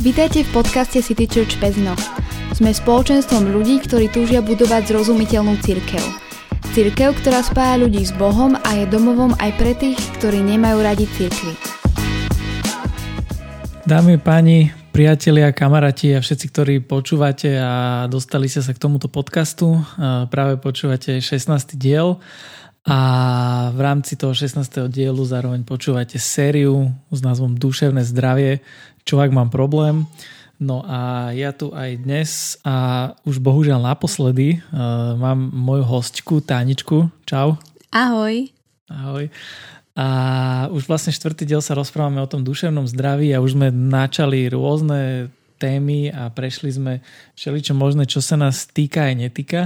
Vítajte v podcaste City Church Pezno. Sme spoločenstvom ľudí, ktorí túžia budovať zrozumiteľnú církev. Církev, ktorá spája ľudí s Bohom a je domovom aj pre tých, ktorí nemajú radi církvy. Dámy páni, priatelia, kamaráti a všetci, ktorí počúvate a dostali ste sa k tomuto podcastu, práve počúvate 16. diel a v rámci toho 16. dielu zároveň počúvate sériu s názvom Duševné zdravie, čo ak mám problém. No a ja tu aj dnes a už bohužiaľ naposledy uh, mám moju hostku Táničku. Čau. Ahoj. Ahoj. A už vlastne štvrtý diel sa rozprávame o tom duševnom zdraví a už sme načali rôzne témy a prešli sme všeličo možné, čo sa nás týka aj netýka.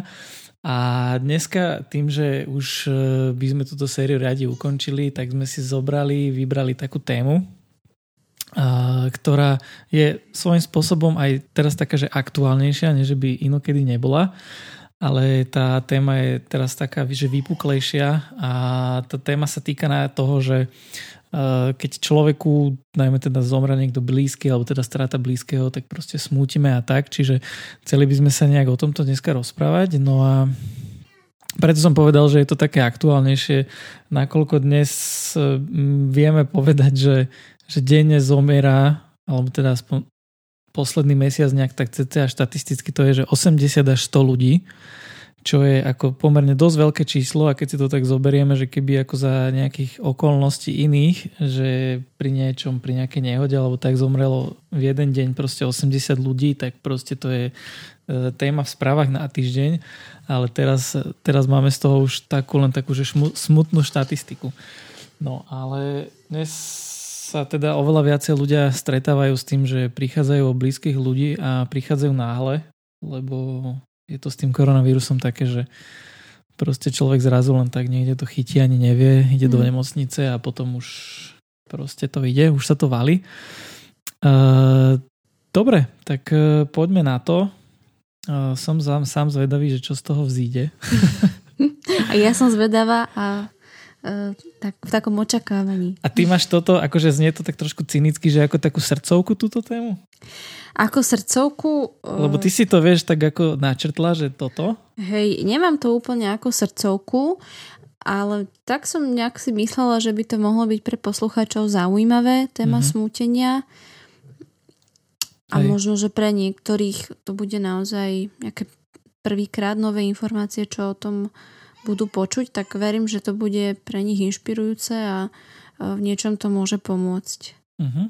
A dneska tým, že už e, by sme túto sériu radi ukončili, tak sme si zobrali, vybrali takú tému, ktorá je svojím spôsobom aj teraz taká, že aktuálnejšia, než by inokedy nebola. Ale tá téma je teraz taká, že vypuklejšia a tá téma sa týka na toho, že keď človeku, najmä teda zomra niekto blízky alebo teda strata blízkeho, tak proste smútime a tak, čiže chceli by sme sa nejak o tomto dneska rozprávať, no a preto som povedal, že je to také aktuálnejšie, nakoľko dnes vieme povedať, že, že denne zomiera, alebo teda aspoň posledný mesiac nejak tak cca štatisticky to je, že 80 až 100 ľudí čo je ako pomerne dosť veľké číslo a keď si to tak zoberieme, že keby ako za nejakých okolností iných, že pri niečom, pri nejakej nehode alebo tak zomrelo v jeden deň proste 80 ľudí, tak proste to je e, téma v správach na týždeň, ale teraz, teraz máme z toho už takú len takú že smutnú štatistiku. No ale dnes sa teda oveľa viacej ľudia stretávajú s tým, že prichádzajú o blízkych ľudí a prichádzajú náhle, lebo je to s tým koronavírusom také, že proste človek zrazu len tak niekde to chytí, ani nevie, ide mm. do nemocnice a potom už proste to ide, už sa to valí. Uh, dobre, tak uh, poďme na to. Uh, som sám, sám zvedavý, že čo z toho vzíde. a ja som zvedavá a tak, v takom očakávaní. A ty máš toto, akože znie to tak trošku cynicky, že ako takú srdcovku túto tému? Ako srdcovku... Lebo ty si to vieš tak ako načrtla, že toto? Hej, nemám to úplne ako srdcovku, ale tak som nejak si myslela, že by to mohlo byť pre poslucháčov zaujímavé, téma mm-hmm. smútenia. A Hej. možno, že pre niektorých to bude naozaj nejaké prvýkrát nové informácie, čo o tom budú počuť, tak verím, že to bude pre nich inšpirujúce a v niečom to môže pomôcť. Uh-huh.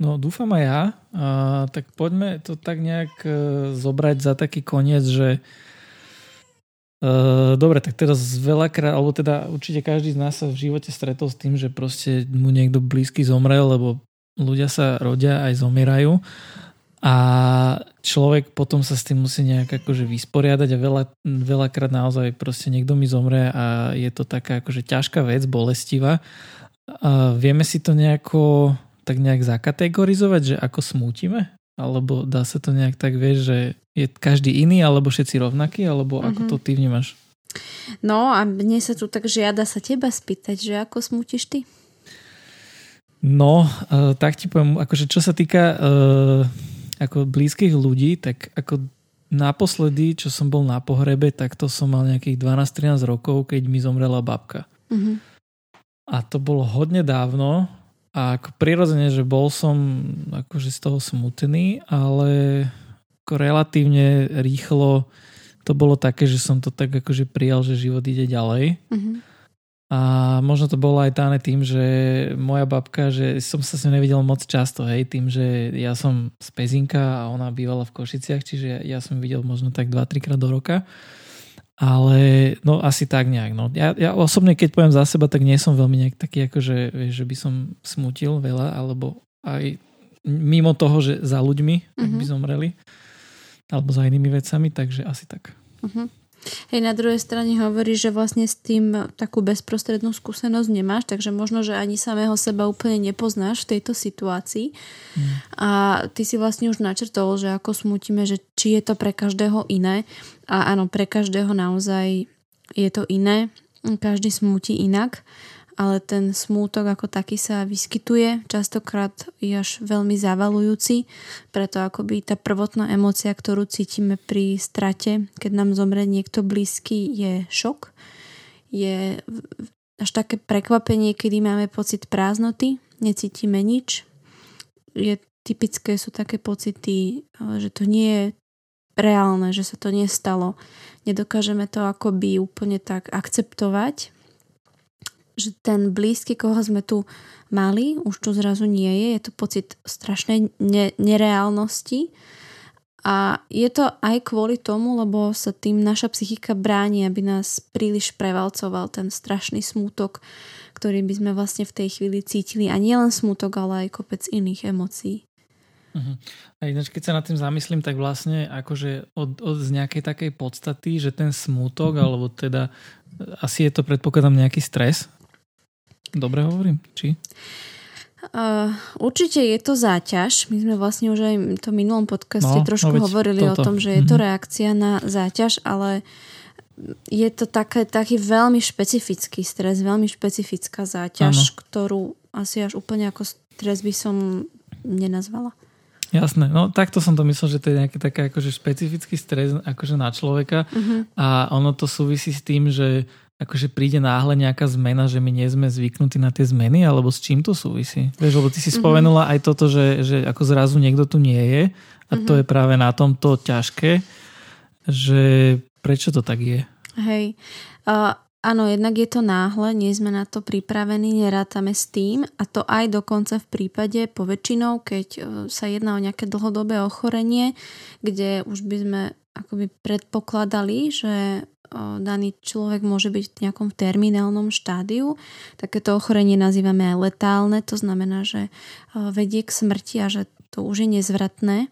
No dúfam aj ja. A, tak poďme to tak nejak e, zobrať za taký koniec, že e, dobre, tak teraz veľakrát, alebo teda určite každý z nás sa v živote stretol s tým, že proste mu niekto blízky zomrel, lebo ľudia sa rodia aj zomierajú a človek potom sa s tým musí nejak akože vysporiadať a veľa, veľakrát naozaj proste niekto mi zomre a je to taká akože ťažká vec, bolestivá. A vieme si to nejako tak nejak zakategorizovať, že ako smútime? Alebo dá sa to nejak tak, vieš, že je každý iný, alebo všetci rovnakí, alebo mm-hmm. ako mhm. to ty vnímaš? No a mne sa tu tak žiada sa teba spýtať, že ako smútiš ty? No, uh, tak ti poviem, akože čo sa týka uh, ako blízkych ľudí, tak ako naposledy, čo som bol na pohrebe, tak to som mal nejakých 12-13 rokov, keď mi zomrela babka. Mm-hmm. A to bolo hodne dávno a ako prirodzene, že bol som akože z toho smutný, ale ako relatívne rýchlo to bolo také, že som to tak akože prijal, že život ide ďalej. Mm-hmm. A možno to bolo aj dáne tým, že moja babka, že som sa s ňou nevidel moc často, hej, tým, že ja som z Pezinka a ona bývala v Košiciach, čiže ja som videl možno tak 2-3 krát do roka. Ale no asi tak nejak. No. Ja, ja osobne, keď poviem za seba, tak nie som veľmi nejak taký, ako že, vieš, že by som smutil veľa, alebo aj mimo toho, že za ľuďmi, mm-hmm. by mhm. zomreli, alebo za inými vecami, takže asi tak. Mm-hmm. Hej, na druhej strane hovorí, že vlastne s tým takú bezprostrednú skúsenosť nemáš, takže možno, že ani samého seba úplne nepoznáš v tejto situácii. Mm. A ty si vlastne už načrtol, že ako smutíme, že či je to pre každého iné. A áno, pre každého naozaj je to iné. Každý smutí inak. Ale ten smútok ako taký sa vyskytuje, častokrát je až veľmi zavalujúci, preto akoby tá prvotná emocia, ktorú cítime pri strate, keď nám zomre niekto blízky, je šok. Je až také prekvapenie, kedy máme pocit prázdnoty, necítime nič. Je typické sú také pocity, že to nie je reálne, že sa to nestalo. Nedokážeme to akoby úplne tak akceptovať, že ten blízky, koho sme tu mali, už tu zrazu nie je. Je to pocit strašnej ne- nereálnosti. A je to aj kvôli tomu, lebo sa tým naša psychika bráni, aby nás príliš prevalcoval ten strašný smútok, ktorý by sme vlastne v tej chvíli cítili. A nie len smútok, ale aj kopec iných emócií. Uh-huh. A ináč, keď sa nad tým zamyslím, tak vlastne akože od, od z nejakej takej podstaty, že ten smútok, alebo teda asi je to predpokladám nejaký stres, Dobre hovorím? Či? Uh, určite je to záťaž. My sme vlastne už aj v tom minulom podcaste no, trošku no hovorili toto. o tom, že je to mm-hmm. reakcia na záťaž, ale je to také, taký veľmi špecifický stres, veľmi špecifická záťaž, ano. ktorú asi až úplne ako stres by som nenazvala. Jasné, no takto som to myslel, že to je nejaký taký akože špecifický stres akože na človeka uh-huh. a ono to súvisí s tým, že akože príde náhle nejaká zmena, že my nie sme zvyknutí na tie zmeny, alebo s čím to súvisí? Vieš, lebo ty si mm-hmm. spomenula aj toto, že, že ako zrazu niekto tu nie je a mm-hmm. to je práve na tomto ťažké, že prečo to tak je? Hej, uh, áno, jednak je to náhle, nie sme na to pripravení, nerátame s tým a to aj dokonca v prípade poväčšinou, keď uh, sa jedná o nejaké dlhodobé ochorenie, kde už by sme akoby predpokladali, že daný človek môže byť v nejakom terminálnom štádiu. Takéto ochorenie nazývame aj letálne, to znamená, že vedie k smrti a že to už je nezvratné.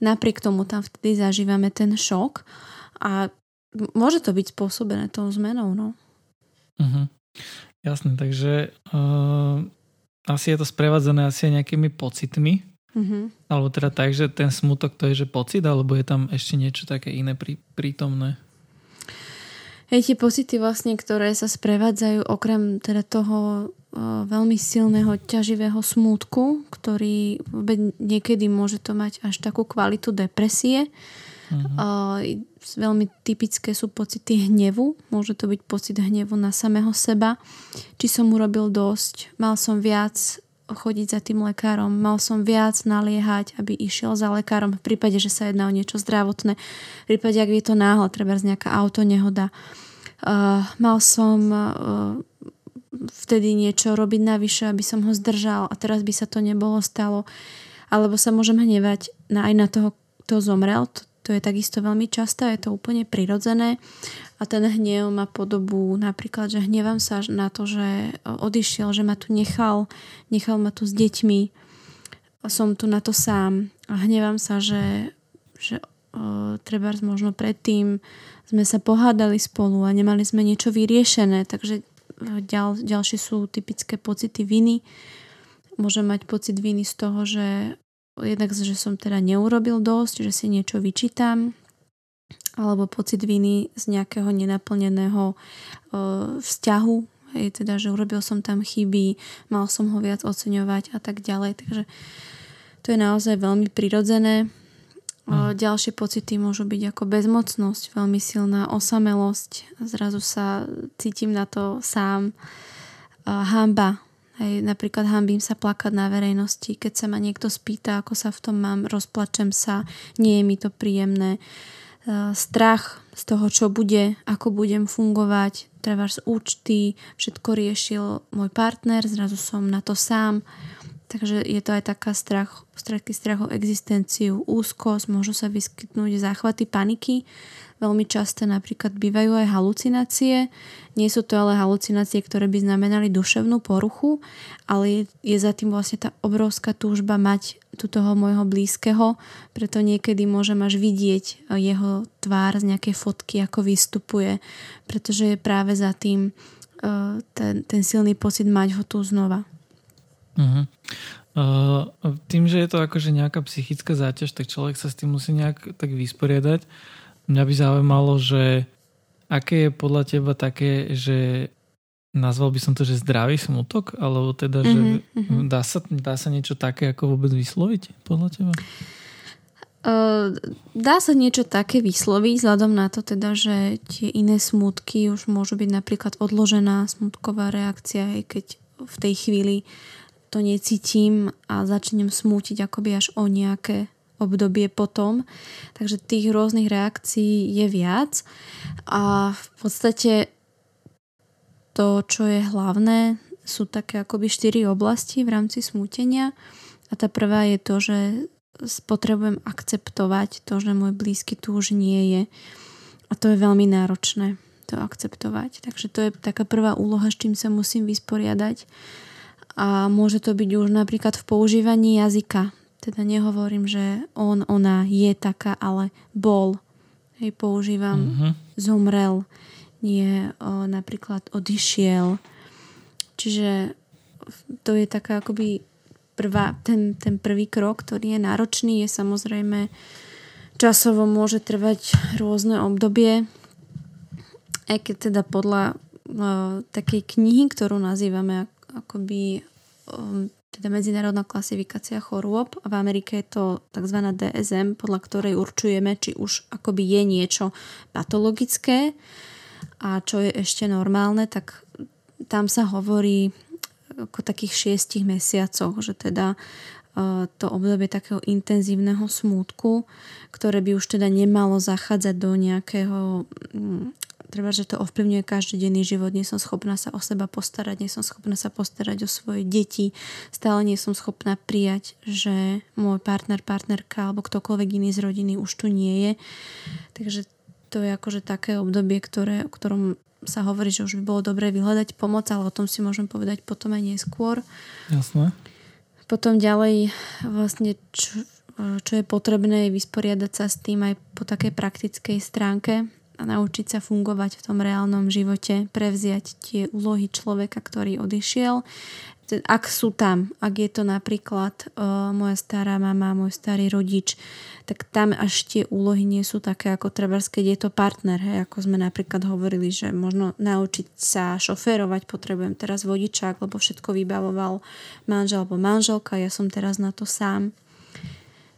Napriek tomu tam vtedy zažívame ten šok a môže to byť spôsobené tou zmenou. No. Uh-huh. Jasné, takže uh, asi je to sprevádzané asi nejakými pocitmi, Uh-huh. Alebo teda tak, že ten smutok to je, že pocit, alebo je tam ešte niečo také iné prí, prítomné? Hej, tie pocity vlastne, ktoré sa sprevádzajú okrem teda toho veľmi silného, ťaživého smútku, ktorý niekedy môže to mať až takú kvalitu depresie. Uh-huh. Veľmi typické sú pocity hnevu. Môže to byť pocit hnevu na samého seba. Či som urobil dosť, mal som viac chodiť za tým lekárom, mal som viac naliehať, aby išiel za lekárom v prípade, že sa jedná o niečo zdravotné, v prípade, ak je to náhle, treba z nejaká autonehoda. Uh, mal som uh, vtedy niečo robiť navyše, aby som ho zdržal a teraz by sa to nebolo stalo. Alebo sa môžem hnevať na, aj na toho, kto zomrel. To, to je takisto veľmi často, je to úplne prirodzené. A ten hnev má podobu napríklad, že hnevam sa na to, že odišiel, že ma tu nechal, nechal ma tu s deťmi. Som tu na to sám. A hnevam sa, že, že treba možno predtým sme sa pohádali spolu a nemali sme niečo vyriešené, takže ďal, ďalšie sú typické pocity viny. Môžem mať pocit viny z toho, že jednak, že som teda neurobil dosť, že si niečo vyčítam, alebo pocit viny z nejakého nenaplneného uh, vzťahu, hej, teda, že urobil som tam chyby, mal som ho viac oceňovať a tak ďalej. Takže to je naozaj veľmi prirodzené. Mm. Ďalšie pocity môžu byť ako bezmocnosť, veľmi silná osamelosť, zrazu sa cítim na to sám. Hamba, Hej, napríklad hambím sa plakať na verejnosti, keď sa ma niekto spýta, ako sa v tom mám, rozplačem sa, nie je mi to príjemné. Strach z toho, čo bude, ako budem fungovať, treba účty, všetko riešil môj partner, zrazu som na to sám. Takže je to aj taká strach, strach, strach o existenciu, úzkosť, môžu sa vyskytnúť záchvaty paniky. Veľmi často napríklad bývajú aj halucinácie. Nie sú to ale halucinácie, ktoré by znamenali duševnú poruchu, ale je, je za tým vlastne tá obrovská túžba mať tu toho môjho blízkeho, preto niekedy môžem až vidieť jeho tvár z nejakej fotky, ako vystupuje, pretože je práve za tým uh, ten, ten silný pocit mať ho tu znova. Uh-huh. Uh, tým, že je to akože nejaká psychická záťaž, tak človek sa s tým musí nejak tak vysporiadať. Mňa by zaujímalo, že aké je podľa teba také, že nazval by som to, že zdravý smutok, alebo teda, že mm-hmm. dá, sa, dá sa niečo také ako vôbec vysloviť podľa teba? Uh, dá sa niečo také vysloviť, vzhľadom na to teda, že tie iné smutky už môžu byť napríklad odložená smutková reakcia, aj keď v tej chvíli to necítim a začnem smútiť akoby až o nejaké obdobie potom. Takže tých rôznych reakcií je viac a v podstate to, čo je hlavné, sú také akoby štyri oblasti v rámci smútenia. A tá prvá je to, že potrebujem akceptovať to, že môj blízky tu už nie je. A to je veľmi náročné to akceptovať. Takže to je taká prvá úloha, s čím sa musím vysporiadať. A môže to byť už napríklad v používaní jazyka. Teda nehovorím, že on, ona je taká, ale bol. Hej, používam uh-huh. zomrel nie o, napríklad odišiel. Čiže to je taká akoby prvá, ten, ten prvý krok, ktorý je náročný, je samozrejme časovo môže trvať rôzne obdobie, aj keď teda podľa o, takej knihy, ktorú nazývame akoby o, teda medzinárodná klasifikácia chorôb. V Amerike je to tzv. DSM, podľa ktorej určujeme, či už akoby je niečo patologické, a čo je ešte normálne, tak tam sa hovorí ako takých šiestich mesiacoch, že teda e, to obdobie takého intenzívneho smútku, ktoré by už teda nemalo zachádzať do nejakého mm, treba, že to ovplyvňuje každodenný život, nie som schopná sa o seba postarať, nie som schopná sa postarať o svoje deti, stále nie som schopná prijať, že môj partner, partnerka alebo ktokoľvek iný z rodiny už tu nie je. Takže to je akože také obdobie, ktoré, o ktorom sa hovorí, že už by bolo dobré vyhľadať pomoc, ale o tom si môžem povedať potom aj neskôr. Jasné. Potom ďalej vlastne čo, čo je potrebné je vysporiadať sa s tým aj po takej praktickej stránke naučiť sa fungovať v tom reálnom živote, prevziať tie úlohy človeka, ktorý odišiel, ak sú tam, ak je to napríklad uh, moja stará mama, môj starý rodič, tak tam až tie úlohy nie sú také ako treba, keď je to partner, hej, ako sme napríklad hovorili, že možno naučiť sa šoférovať potrebujem teraz vodičák, lebo všetko vybavoval manžel alebo manželka, ja som teraz na to sám.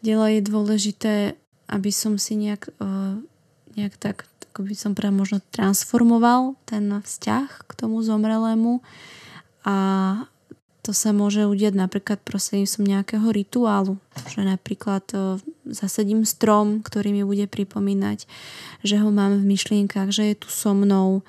Ďalej je dôležité, aby som si nejak, uh, nejak tak, ako by som práve možno transformoval ten vzťah k tomu zomrelému a to sa môže udiať napríklad prostredníctvom nejakého rituálu, že napríklad e, zasadím strom, ktorý mi bude pripomínať, že ho mám v myšlienkach, že je tu so mnou,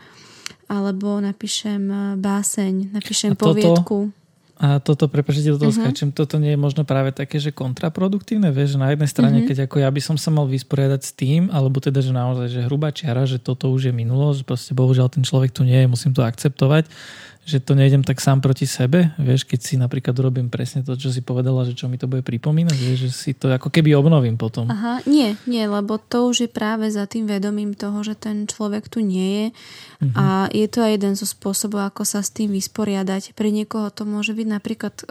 alebo napíšem e, báseň, napíšem a poviedku. A toto, prepáčte, do toho uh-huh. skáčem, toto nie je možno práve také, že kontraproduktívne, vieš, že na jednej strane, uh-huh. keď ako ja by som sa mal vysporiadať s tým, alebo teda, že naozaj, že hrubá čiara, že toto už je minulosť, proste bohužiaľ ten človek tu nie je, musím to akceptovať, že to nejdem tak sám proti sebe, vieš, keď si napríklad urobím presne to, čo si povedala, že čo mi to bude pripomínať, vieš, že si to ako keby obnovím potom. Aha, nie, nie, lebo to už je práve za tým vedomím toho, že ten človek tu nie je uh-huh. a je to aj jeden zo spôsobov, ako sa s tým vysporiadať. Pre niekoho to môže byť napríklad e,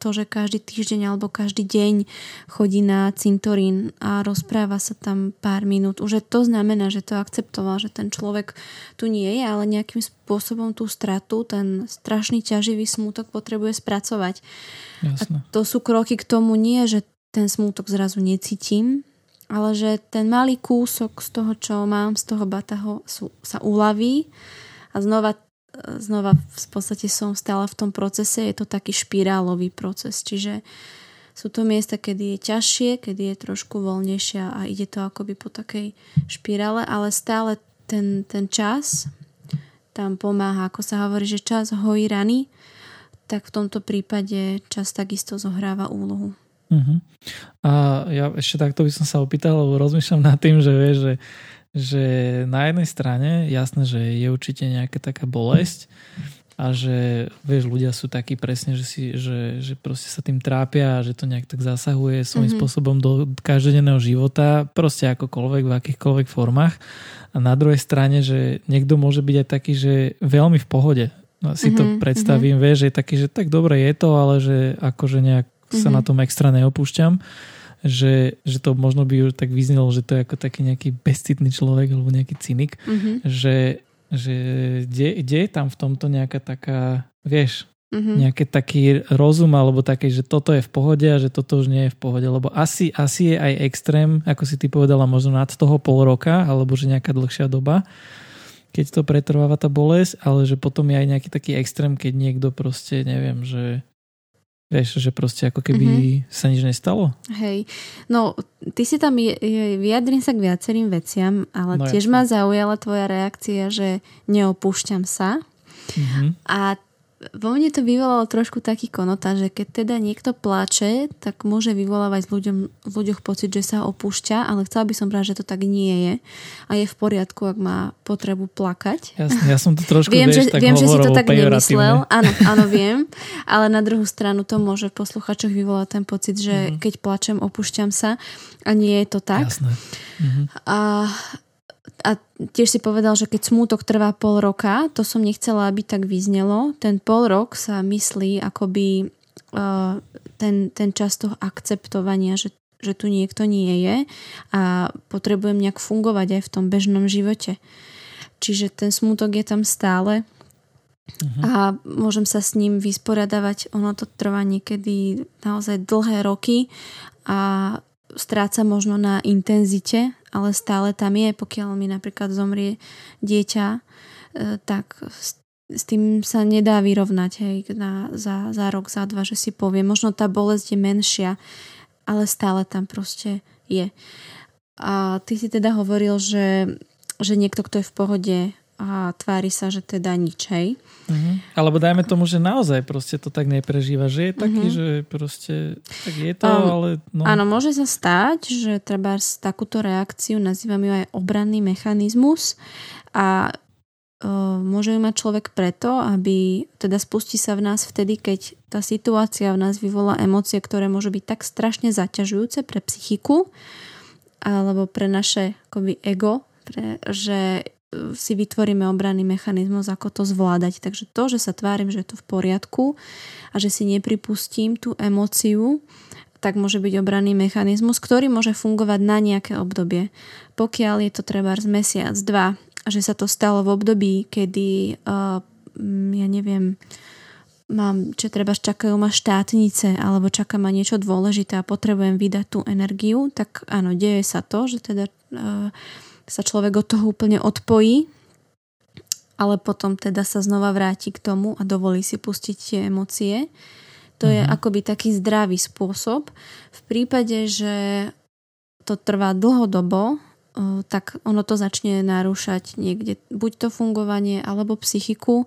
to, že každý týždeň alebo každý deň chodí na cintorín a rozpráva sa tam pár minút. Už to znamená, že to akceptoval, že ten človek tu nie je, ale nejakým spôsobom tú stratu, ten strašný ťaživý smútok potrebuje spracovať. Jasne. A to sú kroky k tomu nie, že ten smútok zrazu necítim, ale že ten malý kúsok z toho, čo mám, z toho bataho sú, sa uľaví a znova, znova v podstate som stále v tom procese, je to taký špirálový proces, čiže sú to miesta, kedy je ťažšie, kedy je trošku voľnejšia a ide to akoby po takej špirále, ale stále ten, ten čas tam pomáha. Ako sa hovorí, že čas hojí rany, tak v tomto prípade čas takisto zohráva úlohu. Uh-huh. A ja ešte takto by som sa opýtal, lebo rozmýšľam nad tým, že vieš, že, že na jednej strane jasné, že je určite nejaká taká bolesť a že vieš, ľudia sú takí presne, že, si, že, že proste sa tým trápia a že to nejak tak zasahuje svojím uh-huh. spôsobom do každodenného života, proste akokoľvek, v akýchkoľvek formách a na druhej strane, že niekto môže byť aj taký, že veľmi v pohode. No, si mm-hmm, to mhm, predstavím, mm-hmm. vieš, že je taký, že tak dobre je to, ale že akože nejak mm-hmm. sa mhm. na tom extra neopúšťam. Že, že to možno by už tak vyznelo, že to je ako taký nejaký bezcitný človek alebo nejaký cynik. Mm-hmm. Že že kde, kde je tam v tomto nejaká taká, vieš, mm-hmm. nejaký taký rozum alebo také, že toto je v pohode a že toto už nie je v pohode, lebo asi, asi je aj extrém, ako si ty povedala, možno nad toho pol roka alebo že nejaká dlhšia doba, keď to pretrváva tá bolesť, ale že potom je aj nejaký taký extrém, keď niekto proste, neviem, že Vieš, že proste ako keby mm-hmm. sa nič nestalo? Hej, no ty si tam, je, je, vyjadrím sa k viacerým veciam, ale no tiež jasne. ma zaujala tvoja reakcia, že neopúšťam sa. Mm-hmm. A vo mne to vyvolalo trošku taký konota, že keď teda niekto plače, tak môže vyvolávať v, ľuďom, v ľuďoch pocit, že sa opúšťa, ale chcela by som povedať, že to tak nie je a je v poriadku, ak má potrebu plakať. Jasne, ja som to trošku viem, vieš, že, tak viem, že si to tak nemyslel. Áno, áno, viem. Ale na druhú stranu to môže v posluchačoch vyvolať ten pocit, že mm-hmm. keď plačem, opúšťam sa a nie je to tak. Jasné. Mm-hmm. A a tiež si povedal, že keď smútok trvá pol roka, to som nechcela, aby tak vyznelo. Ten pol rok sa myslí akoby uh, ten, ten čas toho akceptovania, že, že tu niekto nie je a potrebujem nejak fungovať aj v tom bežnom živote. Čiže ten smútok je tam stále uh-huh. a môžem sa s ním vysporiadavať. Ono to trvá niekedy naozaj dlhé roky a stráca možno na intenzite, ale stále tam je, pokiaľ mi napríklad zomrie dieťa, e, tak s tým sa nedá vyrovnať hej, na, za, za rok, za dva, že si povie. Možno tá bolesť je menšia, ale stále tam proste je. A ty si teda hovoril, že, že niekto, kto je v pohode a tvári sa, že teda nič, hej. Uh-huh. Alebo dajme tomu, že naozaj proste to tak neprežíva, že je taký, uh-huh. že proste tak je to, um, ale... No. Áno, môže sa stať, že treba takúto reakciu, nazývam ju aj obranný mechanizmus a uh, môže ju mať človek preto, aby teda spustí sa v nás vtedy, keď tá situácia v nás vyvolá emócie, ktoré môžu byť tak strašne zaťažujúce pre psychiku alebo pre naše akoby ego, pre, že si vytvoríme obranný mechanizmus, ako to zvládať. Takže to, že sa tvárim, že je to v poriadku a že si nepripustím tú emóciu, tak môže byť obranný mechanizmus, ktorý môže fungovať na nejaké obdobie. Pokiaľ je to treba z mesiac, dva, že sa to stalo v období, kedy, uh, ja neviem, mám, čo treba čakajú ma štátnice alebo čaká ma niečo dôležité a potrebujem vydať tú energiu, tak áno, deje sa to, že teda uh, sa človek od toho úplne odpojí, ale potom teda sa znova vráti k tomu a dovolí si pustiť tie emócie. To mm-hmm. je mhm. akoby taký zdravý spôsob. V prípade, že to trvá dlhodobo, tak ono to začne narúšať niekde buď to fungovanie alebo psychiku.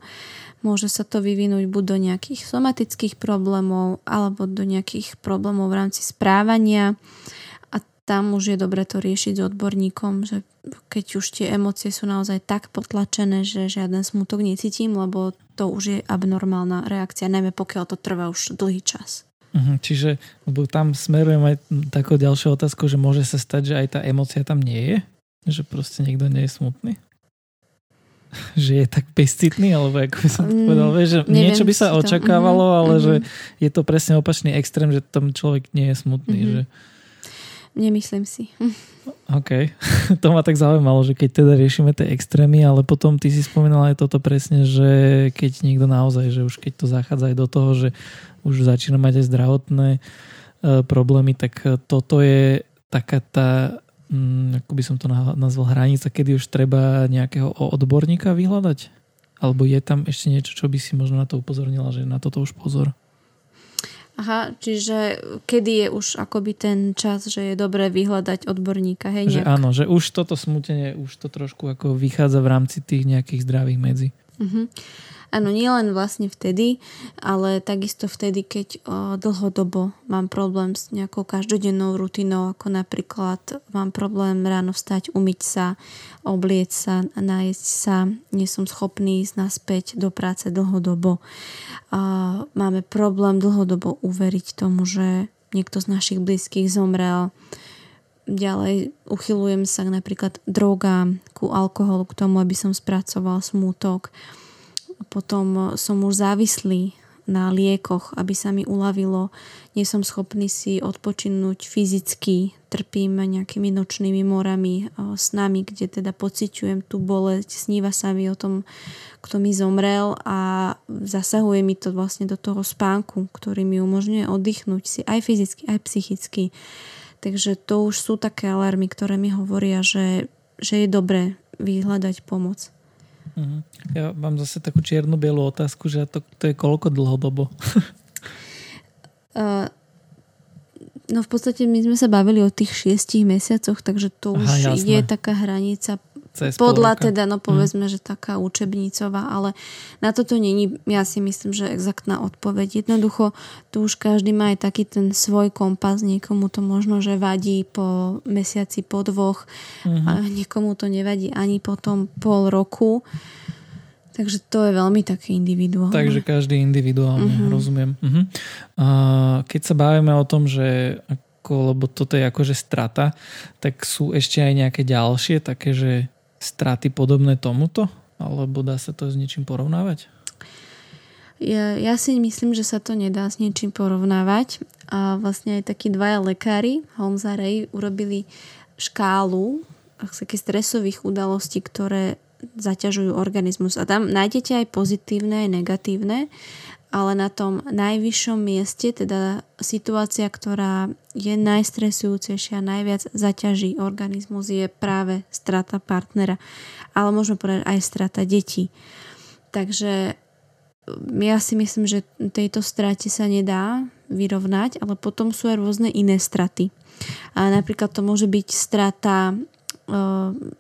Môže sa to vyvinúť buď do nejakých somatických problémov alebo do nejakých problémov v rámci správania tam už je dobre to riešiť s odborníkom, že keď už tie emócie sú naozaj tak potlačené, že žiaden smutok necítim, lebo to už je abnormálna reakcia, najmä pokiaľ to trvá už dlhý čas. Mhm, čiže lebo tam smerujem aj takú ďalšiu otázku, že môže sa stať, že aj tá emócia tam nie je? Že proste niekto nie je smutný? že je tak bezcitný, alebo ako by som to mm, povedal, vieš, že Neviem, niečo by sa očakávalo, to, ale mm-hmm. že je to presne opačný extrém, že tam človek nie je smutný, mm-hmm. že Nemyslím si. OK. To ma tak zaujímalo, že keď teda riešime tie extrémy, ale potom ty si spomínala aj toto presne, že keď niekto naozaj, že už keď to zachádza aj do toho, že už začína mať aj zdravotné e, problémy, tak e, toto je taká tá, mm, ako by som to nazval, hranica, kedy už treba nejakého odborníka vyhľadať? Alebo je tam ešte niečo, čo by si možno na to upozornila, že na toto už pozor? Aha, čiže kedy je už akoby ten čas, že je dobré vyhľadať odborníka, hej? Že áno, že už toto smutenie, už to trošku ako vychádza v rámci tých nejakých zdravých medzi. Uh-huh. Áno, nie len vlastne vtedy, ale takisto vtedy, keď dlhodobo mám problém s nejakou každodennou rutinou, ako napríklad mám problém ráno vstať, umyť sa, oblieť sa, nájsť sa, nie som schopný ísť naspäť do práce dlhodobo. Máme problém dlhodobo uveriť tomu, že niekto z našich blízkych zomrel, ďalej uchylujem sa napríklad drogám, ku alkoholu, k tomu, aby som spracoval smútok potom som už závislý na liekoch, aby sa mi uľavilo. Nie som schopný si odpočinúť fyzicky, trpím nejakými nočnými morami, snami, kde teda pociťujem tú bolesť, sníva sa mi o tom, kto mi zomrel a zasahuje mi to vlastne do toho spánku, ktorý mi umožňuje oddychnúť si aj fyzicky, aj psychicky. Takže to už sú také alarmy, ktoré mi hovoria, že, že je dobré vyhľadať pomoc. Mhm. Ja mám zase takú čierno-bielú otázku, že to, to je koľko dlhodobo? uh, no v podstate my sme sa bavili o tých šiestich mesiacoch, takže to už Aha, je taká hranica cez Podľa teda, no mhm. povedzme, hmm. že taká učebnicová, ale na toto není, ja si myslím, že exaktná odpoveď. Jednoducho, tu už každý má aj taký ten svoj kompas, niekomu to možno, že vadí po mesiaci, po dvoch, hmm. a niekomu to nevadí ani po tom pol roku. Takže to je veľmi také individuálne. Takže každý individuálne, uh-huh. rozumiem. Uh-huh. A keď sa bavíme o tom, že ako, lebo toto je akože strata, tak sú ešte aj nejaké ďalšie také, že straty podobné tomuto? Alebo dá sa to s niečím porovnávať? Ja, ja si myslím, že sa to nedá s niečím porovnávať. A vlastne aj takí dvaja lekári, Holmes a Ray, urobili škálu také stresových udalostí, ktoré zaťažujú organizmus. A tam nájdete aj pozitívne, aj negatívne ale na tom najvyššom mieste, teda situácia, ktorá je najstresujúcejšia, najviac zaťaží organizmus, je práve strata partnera. Ale môžeme povedať aj strata detí. Takže mm, ja si myslím, že tejto strate sa nedá vyrovnať, ale potom sú aj rôzne iné straty. A napríklad to môže byť strata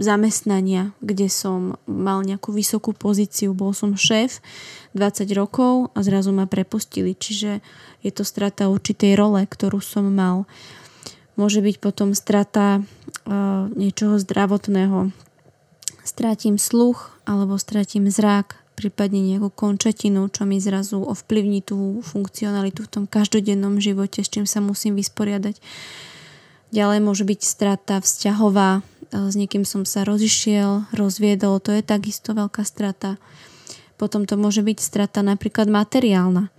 zamestnania, kde som mal nejakú vysokú pozíciu, bol som šéf 20 rokov a zrazu ma prepustili, čiže je to strata určitej role, ktorú som mal. Môže byť potom strata uh, niečoho zdravotného. Stratím sluch alebo stratím zrak, prípadne nejakú končetinu, čo mi zrazu ovplyvní tú funkcionalitu v tom každodennom živote, s čím sa musím vysporiadať. Ďalej môže byť strata vzťahová, s niekým som sa rozišiel, rozviedol, to je takisto veľká strata. Potom to môže byť strata napríklad materiálna,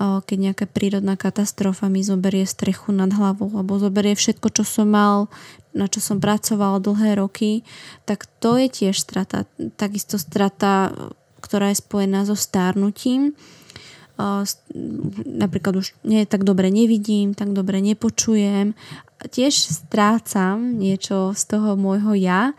keď nejaká prírodná katastrofa mi zoberie strechu nad hlavou alebo zoberie všetko, čo som mal, na čo som pracoval dlhé roky, tak to je tiež strata. Takisto strata, ktorá je spojená so stárnutím. Napríklad už nie tak dobre nevidím, tak dobre nepočujem tiež strácam niečo z toho môjho ja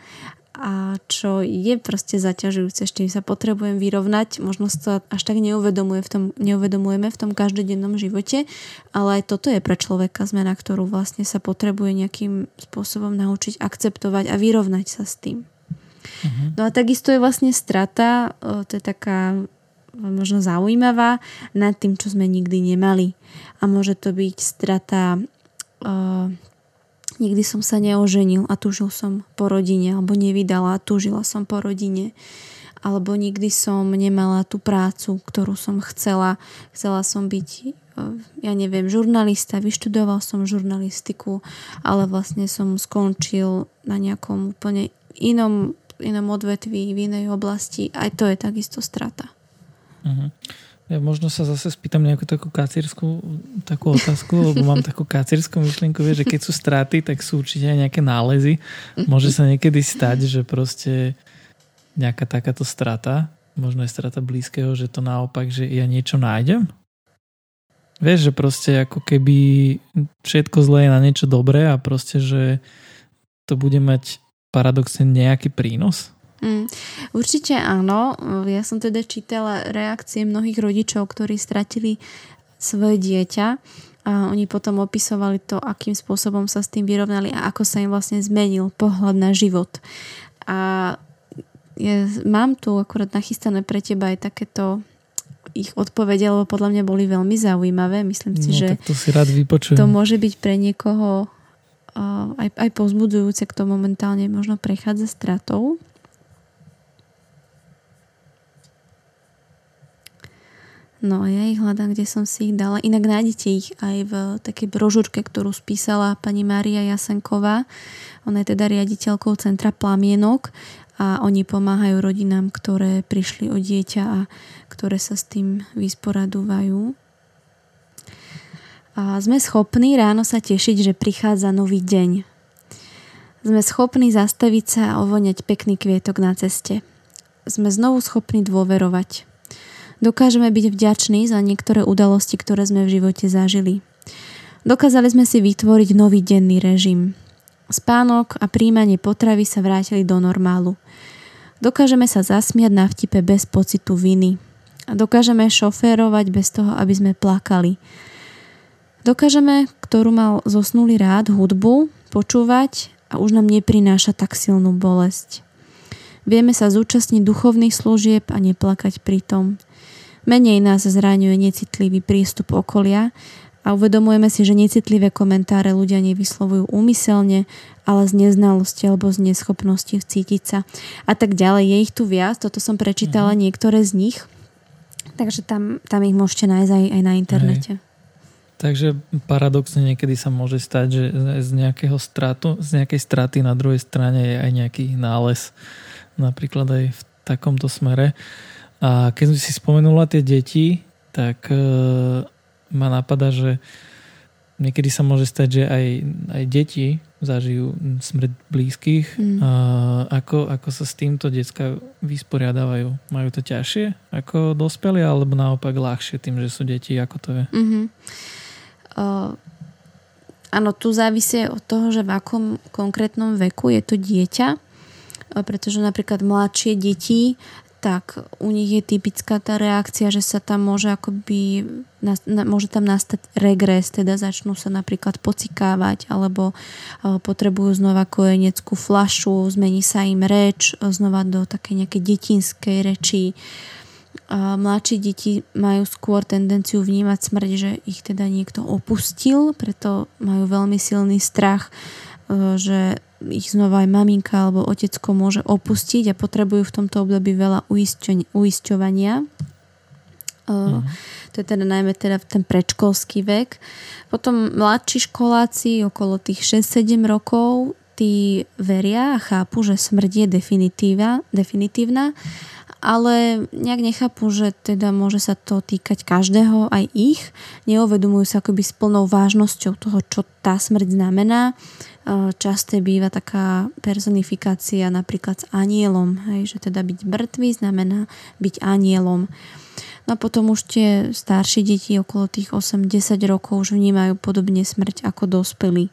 a čo je proste zaťažujúce, s tým sa potrebujem vyrovnať. Možno sa to až tak neuvedomuje v tom, neuvedomujeme v tom každodennom živote, ale aj toto je pre človeka zmena, ktorú vlastne sa potrebuje nejakým spôsobom naučiť akceptovať a vyrovnať sa s tým. Uh-huh. No a takisto je vlastne strata, to je taká možno zaujímavá, nad tým, čo sme nikdy nemali. A môže to byť strata Nikdy som sa neoženil a túžil som po rodine, alebo nevydala a túžila som po rodine. Alebo nikdy som nemala tú prácu, ktorú som chcela. Chcela som byť, e, ja neviem, žurnalista, vyštudoval som žurnalistiku, ale vlastne som skončil na nejakom úplne inom, inom odvetví, v inej oblasti. Aj to je takisto strata. Uh-huh. Ja možno sa zase spýtam nejakú takú kacírskú takú otázku, lebo mám takú kacírskú myšlienku, vie, že keď sú straty, tak sú určite aj nejaké nálezy. Môže sa niekedy stať, že proste nejaká takáto strata, možno je strata blízkeho, že to naopak, že ja niečo nájdem? Vieš, že proste ako keby všetko zlé je na niečo dobré a proste, že to bude mať paradoxne nejaký prínos? Mm, určite áno. Ja som teda čítala reakcie mnohých rodičov, ktorí stratili svoje dieťa a oni potom opisovali to, akým spôsobom sa s tým vyrovnali a ako sa im vlastne zmenil pohľad na život. A ja mám tu akurát nachystané pre teba aj takéto ich odpovede, lebo podľa mňa boli veľmi zaujímavé. Myslím si, no, že to, si rád to môže byť pre niekoho aj, aj pozbudzujúce, kto momentálne možno prechádza stratou. No a ja ich hľadám, kde som si ich dala. Inak nájdete ich aj v takej brožúrke, ktorú spísala pani Mária Jasenková. Ona je teda riaditeľkou Centra Plamienok a oni pomáhajú rodinám, ktoré prišli o dieťa a ktoré sa s tým vysporadúvajú. A sme schopní ráno sa tešiť, že prichádza nový deň. Sme schopní zastaviť sa a ovoňať pekný kvietok na ceste. Sme znovu schopní dôverovať. Dokážeme byť vďační za niektoré udalosti, ktoré sme v živote zažili. Dokázali sme si vytvoriť nový denný režim. Spánok a príjmanie potravy sa vrátili do normálu. Dokážeme sa zasmiať na vtipe bez pocitu viny. A dokážeme šoférovať bez toho, aby sme plakali. Dokážeme, ktorú mal zosnulý rád, hudbu, počúvať a už nám neprináša tak silnú bolesť. Vieme sa zúčastniť duchovných služieb a neplakať pritom. Menej nás zraňuje necitlivý prístup okolia a uvedomujeme si, že necitlivé komentáre ľudia nevyslovujú úmyselne, ale z neznalosti alebo z neschopnosti vcítiť sa a tak ďalej. Je ich tu viac, toto som prečítala mm-hmm. niektoré z nich, takže tam, tam ich môžete nájsť aj, aj na internete. Hej. Takže paradoxne niekedy sa môže stať, že z nejakého stratu, z nejakej straty na druhej strane je aj nejaký nález. Napríklad aj v takomto smere. A keď si spomenula tie deti, tak e, ma napadá, že niekedy sa môže stať, že aj, aj deti zažijú smrť blízkych. Mm. A ako, ako sa s týmto detská vysporiadávajú? Majú to ťažšie ako dospelí, alebo naopak ľahšie tým, že sú deti? Ako to je? Mm-hmm. Áno, tu závisí od toho, že v akom konkrétnom veku je to dieťa, pretože napríklad mladšie deti, tak u nich je typická tá reakcia, že sa tam môže akoby, môže tam nastať regres, teda začnú sa napríklad pocikávať alebo potrebujú znova kojeneckú flašu, zmení sa im reč znova do také nejakej detinskej reči. A mladšie deti majú skôr tendenciu vnímať smrť, že ich teda niekto opustil, preto majú veľmi silný strach, e, že ich znova aj maminka alebo otecko môže opustiť a potrebujú v tomto období veľa uisťovania. Mm. To je teda najmä teda ten predškolský vek. Potom mladší školáci okolo tých 6-7 rokov tí veria a chápu, že smrť je definitívna, definitívna ale nejak nechápu, že teda môže sa to týkať každého, aj ich. Neuvedomujú sa akoby s plnou vážnosťou toho, čo tá smrť znamená. E, časté býva taká personifikácia napríklad s anielom, hej, že teda byť mŕtvý znamená byť anielom. No a potom už tie staršie deti okolo tých 8-10 rokov už vnímajú podobne smrť ako dospelí.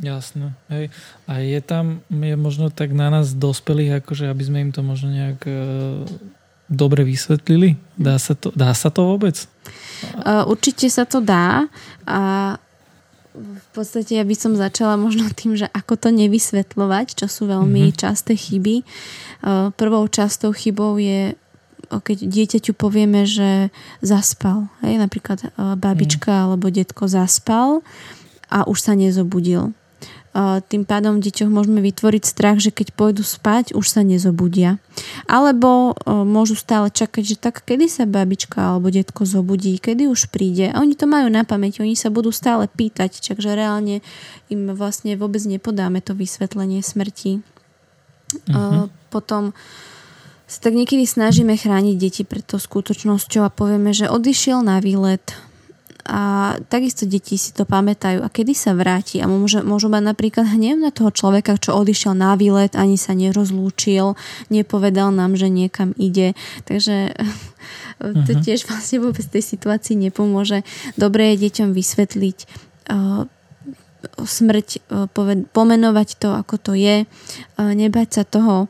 Jasné. Hej. A je tam, je možno tak na nás dospelých, akože aby sme im to možno nejak e, dobre vysvetlili? Dá sa to, dá sa to vôbec? Uh, určite sa to dá a v podstate ja by som začala možno tým, že ako to nevysvetľovať, čo sú veľmi mm-hmm. časté chyby. Uh, prvou častou chybou je keď dieťaťu povieme, že zaspal. Hej? Napríklad uh, babička mm. alebo detko zaspal a už sa nezobudil tým pádom v deťoch môžeme vytvoriť strach, že keď pôjdu spať, už sa nezobudia. Alebo môžu stále čakať, že tak kedy sa babička alebo detko zobudí, kedy už príde. A oni to majú na pamäti, oni sa budú stále pýtať, takže reálne im vlastne vôbec nepodáme to vysvetlenie smrti. Uh-huh. Potom sa tak niekedy snažíme chrániť deti pred tou skutočnosťou a povieme, že odišiel na výlet, a takisto deti si to pamätajú a kedy sa vráti a môže, môžu mať napríklad hnev na toho človeka, čo odišiel na výlet, ani sa nerozlúčil, nepovedal nám, že niekam ide. Takže to uh-huh. tiež vlastne vôbec tej situácii nepomôže. Dobre je deťom vysvetliť uh, smrť, uh, poved- pomenovať to, ako to je, nebať sa toho,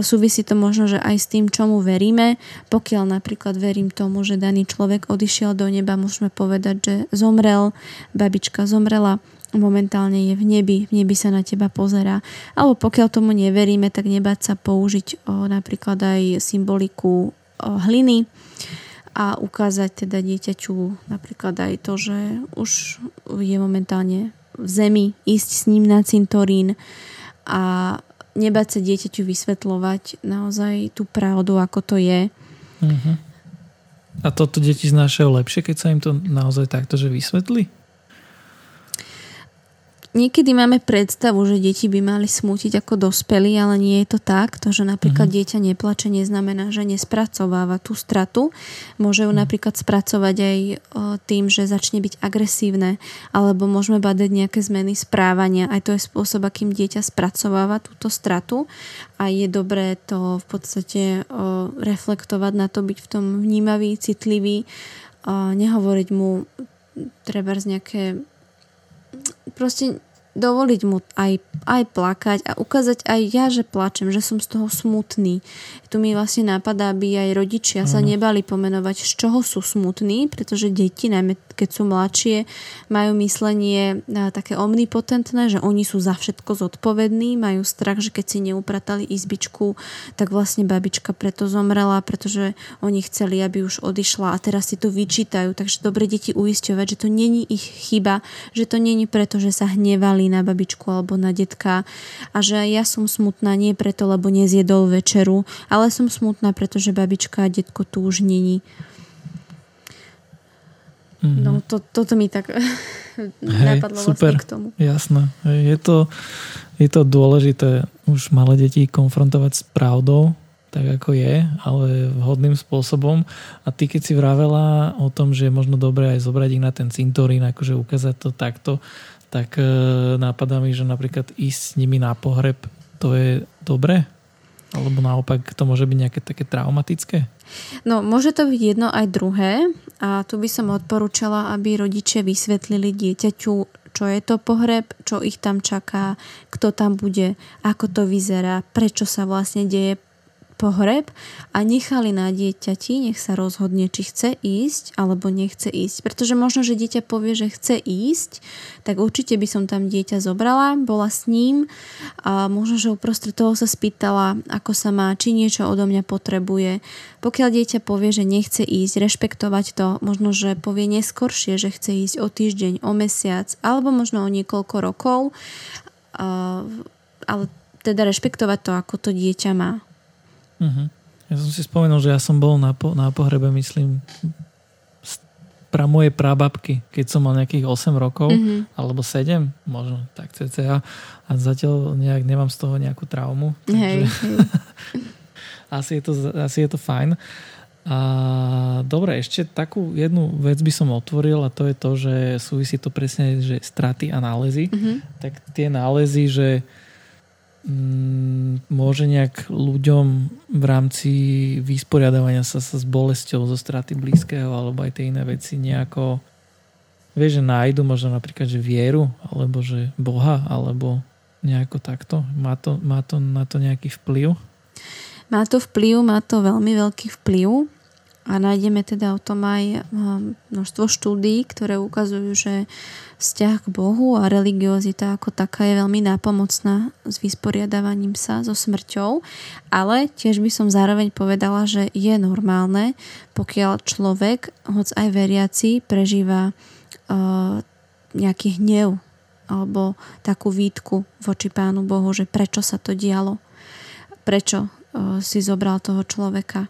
súvisí to možno, že aj s tým, čomu veríme. Pokiaľ napríklad verím tomu, že daný človek odišiel do neba, môžeme povedať, že zomrel, babička zomrela, momentálne je v nebi, v nebi sa na teba pozerá. Alebo pokiaľ tomu neveríme, tak nebáť sa použiť o, napríklad aj symboliku o, hliny a ukázať teda dieťaťu napríklad aj to, že už je momentálne v zemi, ísť s ním na cintorín a nebať sa dieťaťu vysvetľovať naozaj tú pravdu, ako to je. Uh-huh. A toto deti znášajú lepšie, keď sa im to naozaj takto že vysvetlí? Niekedy máme predstavu, že deti by mali smútiť ako dospelí, ale nie je to tak. To, že napríklad mm-hmm. dieťa neplače, neznamená, že nespracováva tú stratu. Môže ju mm-hmm. napríklad spracovať aj tým, že začne byť agresívne, alebo môžeme badať nejaké zmeny správania. Aj to je spôsob, akým dieťa spracováva túto stratu a je dobré to v podstate reflektovať na to, byť v tom vnímavý, citlivý, nehovoriť mu treba z nejaké proste dovoliť mu aj, aj plakať a ukázať aj ja, že plačem, že som z toho smutný. Tu mi vlastne napadá, aby aj rodičia sa nebali pomenovať, z čoho sú smutní, pretože deti, najmä keď sú mladšie, majú myslenie také omnipotentné, že oni sú za všetko zodpovední, majú strach, že keď si neupratali izbičku, tak vlastne babička preto zomrela, pretože oni chceli, aby už odišla a teraz si to vyčítajú. Takže dobre deti uisťovať, že to není ich chyba, že to není preto, že sa hnevali na babičku alebo na detka a že ja som smutná nie preto, lebo nezjedol večeru, ale som smutná, pretože babička a detko tu už není. Mm-hmm. No to, toto mi tak Hej, napadlo super, vlastne k tomu. Jasné. Je to, je to dôležité už malé deti konfrontovať s pravdou, tak ako je, ale vhodným spôsobom. A ty keď si vravela o tom, že je možno dobré aj zobrať ich na ten cintorín, akože ukázať to takto, tak e, nápadá mi, že napríklad ísť s nimi na pohreb, to je dobré? Alebo naopak to môže byť nejaké také traumatické? No, môže to byť jedno aj druhé. A tu by som odporúčala, aby rodičia vysvetlili dieťaťu, čo je to pohreb, čo ich tam čaká, kto tam bude, ako to vyzerá, prečo sa vlastne deje pohreb a nechali na dieťati, nech sa rozhodne, či chce ísť alebo nechce ísť. Pretože možno, že dieťa povie, že chce ísť, tak určite by som tam dieťa zobrala, bola s ním a možno, že uprostred toho sa spýtala, ako sa má, či niečo odo mňa potrebuje. Pokiaľ dieťa povie, že nechce ísť, rešpektovať to, možno, že povie neskoršie, že chce ísť o týždeň, o mesiac alebo možno o niekoľko rokov, ale teda rešpektovať to, ako to dieťa má. Uh-huh. Ja som si spomenul, že ja som bol na, po, na pohrebe, myslím, pra mojej prababky, keď som mal nejakých 8 rokov, uh-huh. alebo 7, možno tak cca. A zatiaľ nejak nemám z toho nejakú traumu. Takže hej, hej. asi, je to, asi je to fajn. A dobre, ešte takú jednu vec by som otvoril a to je to, že súvisí to presne, že straty a nálezy. Uh-huh. Tak tie nálezy, že môže nejak ľuďom v rámci vysporiadavania sa, sa s bolesťou zo straty blízkeho alebo aj tie iné veci nejako vieš, že nájdu možno napríklad, že vieru alebo že Boha alebo nejako takto? Má to, má to na to nejaký vplyv? Má to vplyv, má to veľmi veľký vplyv a nájdeme teda o tom aj um, množstvo štúdí, ktoré ukazujú, že vzťah k Bohu a religiozita ako taká je veľmi nápomocná s vysporiadávaním sa so smrťou, ale tiež by som zároveň povedala, že je normálne, pokiaľ človek, hoc aj veriaci, prežíva uh, nejaký hnev alebo takú výtku voči Pánu Bohu, že prečo sa to dialo, prečo uh, si zobral toho človeka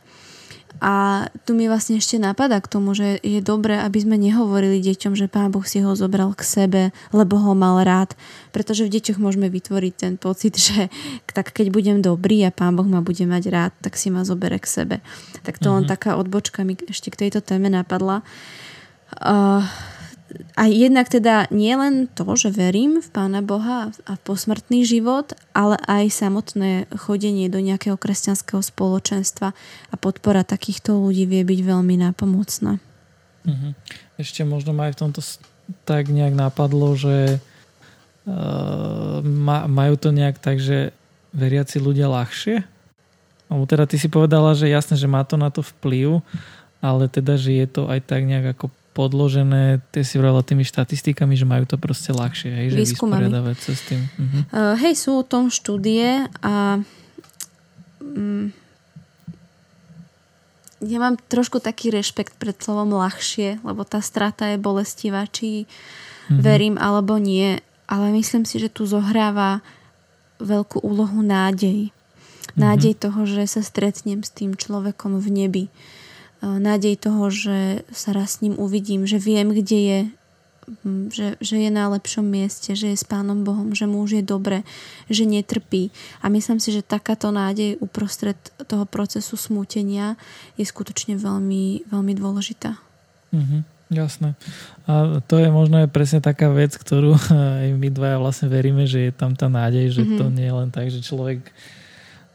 a tu mi vlastne ešte napadá k tomu, že je dobré, aby sme nehovorili deťom, že Pán Boh si ho zobral k sebe, lebo ho mal rád. Pretože v deťoch môžeme vytvoriť ten pocit, že tak keď budem dobrý a Pán Boh ma bude mať rád, tak si ma zobere k sebe. Tak to uh-huh. len mhm. taká odbočka mi ešte k tejto téme napadla. Uh, a jednak teda nie len to, že verím v Pána Boha a v posmrtný život, ale aj samotné chodenie do nejakého kresťanského spoločenstva a podpora takýchto ľudí vie byť veľmi nápomocná. Mhm. Ešte možno ma aj v tomto tak nejak napadlo, že uh, majú to nejak tak, že veriaci ľudia ľahšie? Lebo teda ty si povedala, že jasne, že má to na to vplyv, ale teda, že je to aj tak nejak ako podložené, ty si vrala tými štatistikami, že majú to proste ľahšie, hej, že vysporiadavať sa s tým. Uh-huh. Uh, hej, sú o tom štúdie a um, ja mám trošku taký rešpekt pred slovom ľahšie, lebo tá strata je bolestivá, či uh-huh. verím alebo nie, ale myslím si, že tu zohráva veľkú úlohu nádej. Nádej uh-huh. toho, že sa stretnem s tým človekom v nebi nádej toho, že sa raz s ním uvidím, že viem, kde je že, že je na lepšom mieste, že je s Pánom Bohom, že mu už je dobre, že netrpí. A myslím si, že takáto nádej uprostred toho procesu smútenia je skutočne veľmi, veľmi dôležitá. Mm-hmm, jasné. A to je možno aj presne taká vec, ktorú aj my dvaja vlastne veríme, že je tam tá nádej, že mm-hmm. to nie je len tak, že človek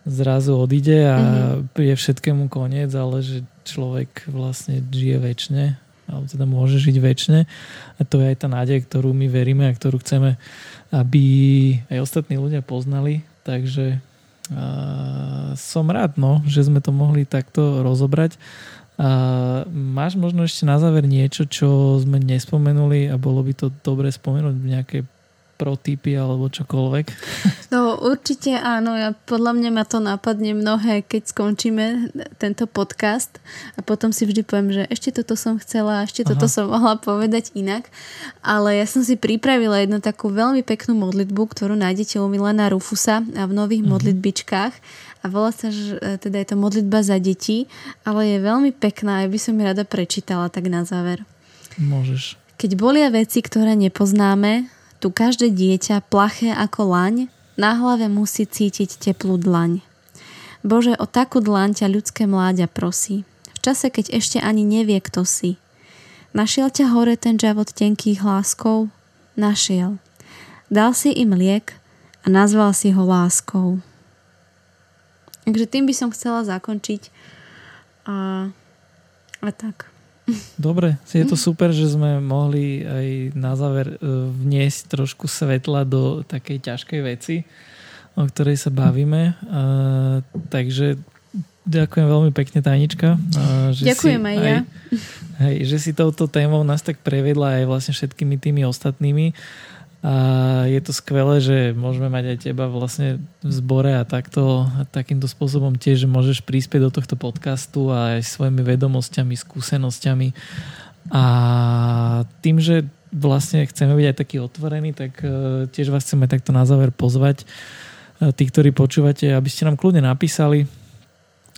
zrazu odíde a mm-hmm. je všetkému koniec, ale že človek vlastne žije väčšine alebo teda môže žiť väčšine a to je aj tá nádej, ktorú my veríme a ktorú chceme, aby aj ostatní ľudia poznali, takže uh, som rád, no, že sme to mohli takto rozobrať. A máš možno ešte na záver niečo, čo sme nespomenuli a bolo by to dobre spomenúť v nejakej pro tipy alebo čokoľvek? No určite áno, ja, podľa mňa ma to napadne mnohé, keď skončíme tento podcast a potom si vždy poviem, že ešte toto som chcela, ešte Aha. toto som mohla povedať inak, ale ja som si pripravila jednu takú veľmi peknú modlitbu, ktorú nájdete u Milana Rufusa a v nových mhm. modlitbičkách a volá sa, že teda je to modlitba za deti, ale je veľmi pekná, ja by som ju rada prečítala tak na záver. Môžeš. Keď bolia veci, ktoré nepoznáme, tu každé dieťa, plaché ako laň, na hlave musí cítiť teplú dlaň. Bože, o takú dlaň ťa ľudské mláďa prosí. V čase, keď ešte ani nevie, kto si. Našiel ťa hore ten žavot tenkých hláskov? Našiel. Dal si im liek a nazval si ho láskou. Takže tým by som chcela zakončiť. A, a tak. Dobre, je to super, že sme mohli aj na záver e, vniesť trošku svetla do takej ťažkej veci, o ktorej sa bavíme. Uh, takže ďakujem veľmi pekne, Tajnička. Uh, že ďakujem aj ja. Hej, že si touto témou nás tak prevedla aj vlastne všetkými tými ostatnými. A je to skvelé, že môžeme mať aj teba vlastne v zbore a takto, takýmto spôsobom tiež, že môžeš prispieť do tohto podcastu a aj svojimi vedomosťami, skúsenosťami. A tým, že vlastne chceme byť aj taký otvorení, tak e, tiež vás chceme takto na záver pozvať. E, tí, ktorí počúvate, aby ste nám kľudne napísali,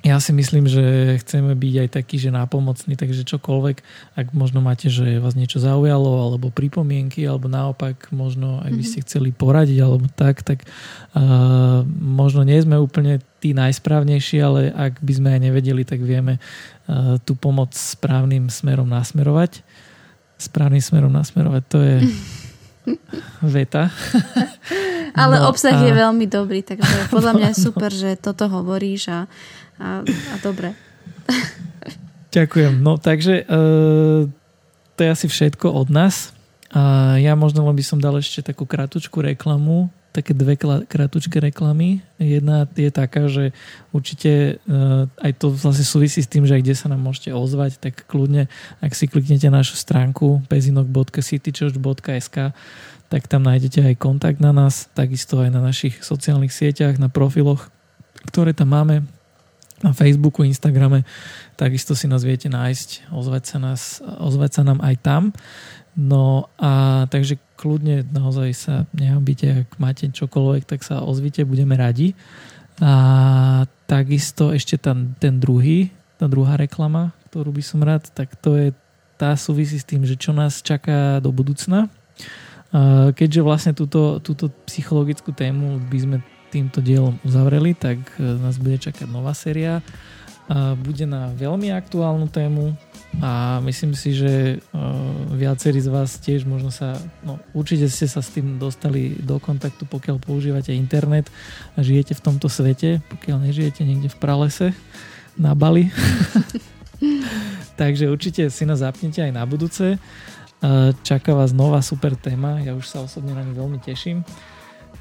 ja si myslím, že chceme byť aj taký, že nápomocný, takže čokoľvek, ak možno máte, že vás niečo zaujalo, alebo pripomienky, alebo naopak možno aj ste mhm. chceli poradiť, alebo tak, tak uh, možno nie sme úplne tí najsprávnejší, ale ak by sme aj nevedeli, tak vieme uh, tú pomoc správnym smerom nasmerovať. Správnym smerom nasmerovať, to je veta. Ale no, obsah a... je veľmi dobrý, takže podľa mňa je super, no. že toto hovoríš a a, a dobre. Ďakujem. No takže uh, to je asi všetko od nás. A ja možno len by som dal ešte takú kratučku reklamu, také dve kratučké reklamy. Jedna je taká, že určite uh, aj to vlastne súvisí s tým, že aj kde sa nám môžete ozvať, tak kľudne, ak si kliknete našu stránku pezinok.citychurch.sk tak tam nájdete aj kontakt na nás, takisto aj na našich sociálnych sieťach, na profiloch, ktoré tam máme na Facebooku, Instagrame, takisto si nás viete nájsť, ozvať sa, nás, ozvať sa nám aj tam. No a takže kľudne naozaj sa nehambite, ak máte čokoľvek, tak sa ozvite, budeme radi. A takisto ešte ten, ten druhý, tá druhá reklama, ktorú by som rád, tak to je tá súvisí s tým, že čo nás čaká do budúcna. Keďže vlastne túto, túto psychologickú tému by sme týmto dielom uzavreli, tak e, nás bude čakať nová séria. Bude na veľmi aktuálnu tému a myslím si, že viacerí z vás tiež možno sa, no určite ste sa s tým dostali do kontaktu, pokiaľ používate internet a žijete v tomto svete, pokiaľ nežijete niekde v pralese na Bali. Takže určite si nás zapnite aj na budúce. Čaká vás nová super téma, ja už sa osobne na ňu veľmi teším.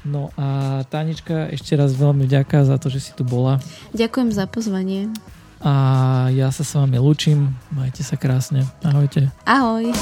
No a Tanička, ešte raz veľmi vďaka za to, že si tu bola. Ďakujem za pozvanie. A ja sa s vami lúčim. Majte sa krásne. Ahojte. Ahoj.